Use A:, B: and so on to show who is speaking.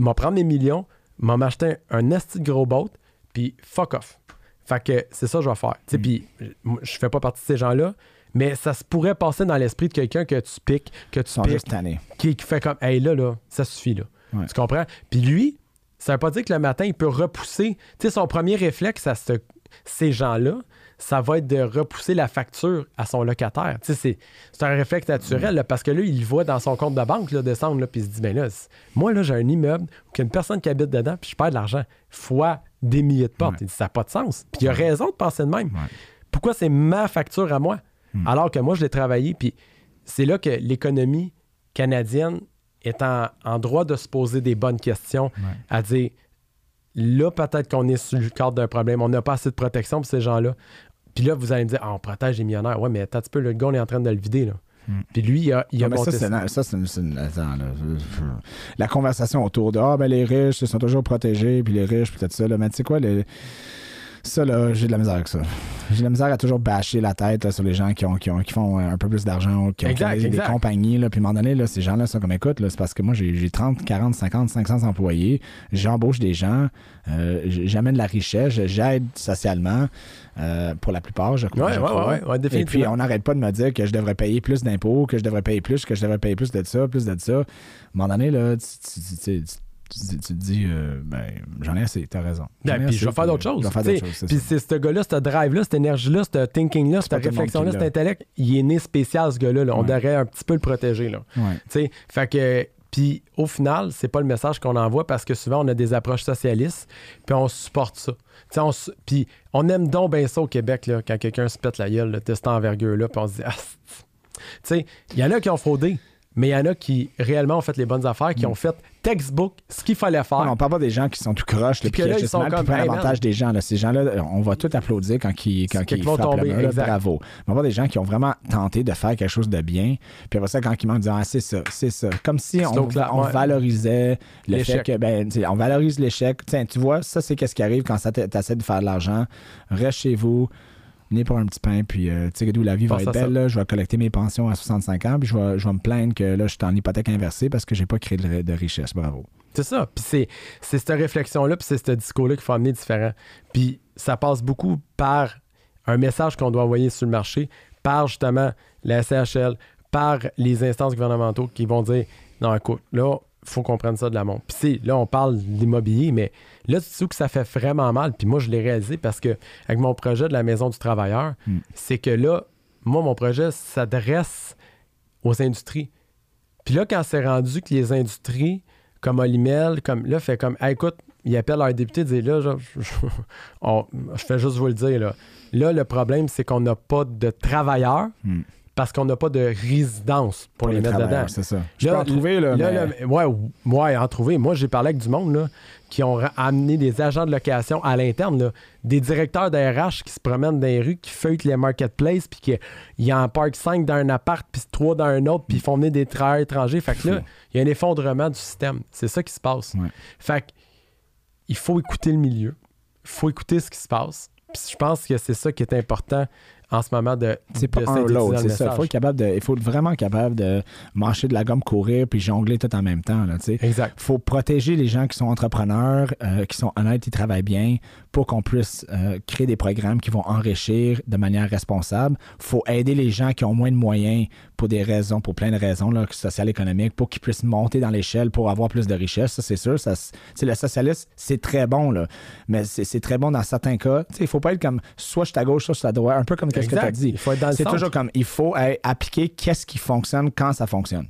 A: m'a prendre mes millions, m'a m'acheter un esti de gros boat, puis fuck off. Fait que c'est ça que je vais faire. Tu sais,
B: Mm.
A: Puis je fais pas partie de ces gens-là, mais ça se pourrait passer dans l'esprit de quelqu'un que tu piques, que tu piques, qui, qui fait comme, hey là, là, ça suffit, là.
B: Ouais.
A: Tu comprends? Puis lui, ça veut pas dire que le matin, il peut repousser. Tu sais, son premier réflexe à ce- ces gens-là, ça va être de repousser la facture à son locataire. C'est, c'est un réflexe naturel, là, parce que là, il voit dans son compte de banque, là, descendre, puis il se dit, ben là, moi, là, j'ai un immeuble où il y a une personne qui habite dedans, puis je perds de l'argent, fois des milliers de portes.
B: Ouais.
A: Il dit, ça n'a pas de sens. Puis il a raison de penser de même.
B: Ouais.
A: Pourquoi c'est ma facture à moi? Alors que moi, je l'ai travaillé, puis c'est là que l'économie canadienne est en, en droit de se poser des bonnes questions, à dire là, peut-être qu'on est sur le cadre d'un problème, on n'a pas assez de protection pour ces gens-là. Puis là, vous allez me dire, Ah, on protège les millionnaires. Ouais, mais attends un petit peu, le gars, on est en train de le vider. Là. Puis lui, il a, il a
B: mais ça, c'est,
A: ça.
B: na- ça, c'est une- c'est une- attends, là, la conversation autour de Ah, ben les riches, ils sont toujours protégés, puis les riches, peut-être ça. Là. Mais tu sais quoi, ça, là, j'ai de la misère avec ça. J'ai de la misère à toujours bâcher la tête là, sur les gens qui, ont, qui, ont- qui font un peu plus d'argent, qui ont,
A: Exact,
B: des, compagnies. Là, puis à un moment donné, là, ces gens-là sont comme écoute, c'est parce que moi, j'ai, j'ai 30, 40, 50, 500 employés. J'embauche des gens, euh, j'amène de la richesse, j'aide socialement euh, pour la plupart, je,
A: Ouais,
B: je crois.
A: ouais, ouais,
B: Et puis, on n'arrête pas de me dire que je devrais payer plus d'impôts, que je devrais payer plus, que je devrais payer plus de ça, plus de ça. À un moment donné, là, tu, tu- tu- tu- te dis, euh, ben, j'en ai assez, t'as raison.
A: Ben, puis je vais faire d'autres choses.
B: D'autres choses,
A: Puis c'est ce gars-là, ce drive-là, cette énergie-là, ce thinking-là, cette réflexion-là, cet intellect, il est né spécial, ce gars-là. là. On
B: Ouais.
A: devrait un petit peu le protéger. Là.
B: Ouais.
A: Fait que. Puis au final, c'est pas le message qu'on envoie parce que souvent on a des approches socialistes, puis on supporte ça. On puis on aime donc bien ça au Québec là, quand quelqu'un se pète la gueule, là, de cette envergure-là, puis on se dit ah, c'est- tu sais, il y en a qui ont fraudé, mais il y en a qui réellement ont fait les bonnes affaires, qui ont fait textbook ce qu'il fallait faire.
B: Non, on parle pas des gens qui sont tout croches,
A: Puis
B: qui
A: là, ils sont
B: mal, puis
A: comme, hey,
B: l'avantage des gens. Là. Ces gens-là, on va tout applaudir quand ils, quand ils
A: vont
B: frappent
A: tomber,
B: le mur, bravo. Mais on voit des gens qui ont vraiment tenté de faire quelque chose de bien, puis après ça, quand ils manquent, ils disent ah, c'est ça, c'est ça. Comme si on,
A: ouais.
B: valorisait le fait
A: L'échec.
B: que, ben, on valorise l'échec. Tiens, tu vois, ça, c'est qu'est-ce qui arrive quand tu essaies de faire de l'argent. Reste chez vous. Venez pour un petit pain, puis euh, tu sais d'où la vie va être belle. là. je vais collecter mes pensions à 65 ans, puis je vais, je vais me plaindre que là, je suis en hypothèque inversée parce que j'ai pas créé de, de richesse. Bravo.
A: C'est ça. Puis c'est, c'est cette réflexion-là, puis c'est ce discours-là qu'il faut amener différent. Puis ça passe beaucoup par un message qu'on doit envoyer sur le marché, par justement la SHL, par les instances gouvernementaux qui vont dire non, écoute, là, faut qu'on prenne ça de la montre. Puis c'est- là, on parle d'immobilier, mais là, tu sais que ça fait vraiment mal. Puis moi, je l'ai réalisé parce que avec mon projet de la Maison du Travailleur,
B: Mm.
A: c'est que là, moi, mon projet s'adresse aux industries. Puis là, quand c'est rendu que les industries, comme Olimel, comme là, fait comme Hey, écoute, ils appellent leur député, disent là, je, je- je- on- je fais juste vous le dire. Là, là le problème, c'est qu'on n'a pas de travailleurs
B: Hmm.
A: Parce qu'on n'a pas de résidence pour, les, mettre dedans.
B: C'est ça. Je
A: Là,
B: peux en trouver, là.
A: Là,
B: mais-
A: là, ouais, ouais, en trouver. Moi, j'ai parlé avec du monde là, qui ont amené des agents de location à l'interne, là, des directeurs d'RH qui se promènent dans les rues, qui feuilletent les marketplaces, puis qui ils en parquent 5 dans un appart, puis 3 dans un autre, puis ils font venir des travailleurs étrangers. Fait que là, il y a un effondrement du système. C'est ça qui se passe.
B: Ouais.
A: Fait que, il faut écouter le milieu. Il faut écouter ce qui se passe. Puis je pense que c'est ça qui est important en ce moment de.
B: C'est pas
A: de
B: un ou l'autre, c'est ça. Il faut, être capable de, il faut être vraiment capable de marcher de la gomme, courir, puis jongler tout en même temps. Là.
A: Exact.
B: faut protéger les gens qui sont entrepreneurs, euh, qui sont honnêtes, qui travaillent bien, pour qu'on puisse euh, créer des programmes qui vont enrichir de manière responsable. faut aider les gens qui ont moins de moyens pour des raisons, pour plein de raisons là, sociales, économiques, pour qu'ils puissent monter dans l'échelle pour avoir plus de richesse. Ça, c'est sûr. Ça, le socialiste, c'est très bon, là, mais c'est c'est très bon dans certains cas. Tu sais, Il faut pas être comme soit je suis à gauche, soit je suis à droite, un peu comme ce que tu as
A: Exact.
B: dit.
A: Il faut être dans le
B: C'est toujours comme il faut euh, appliquer qu'est-ce qui fonctionne quand ça fonctionne.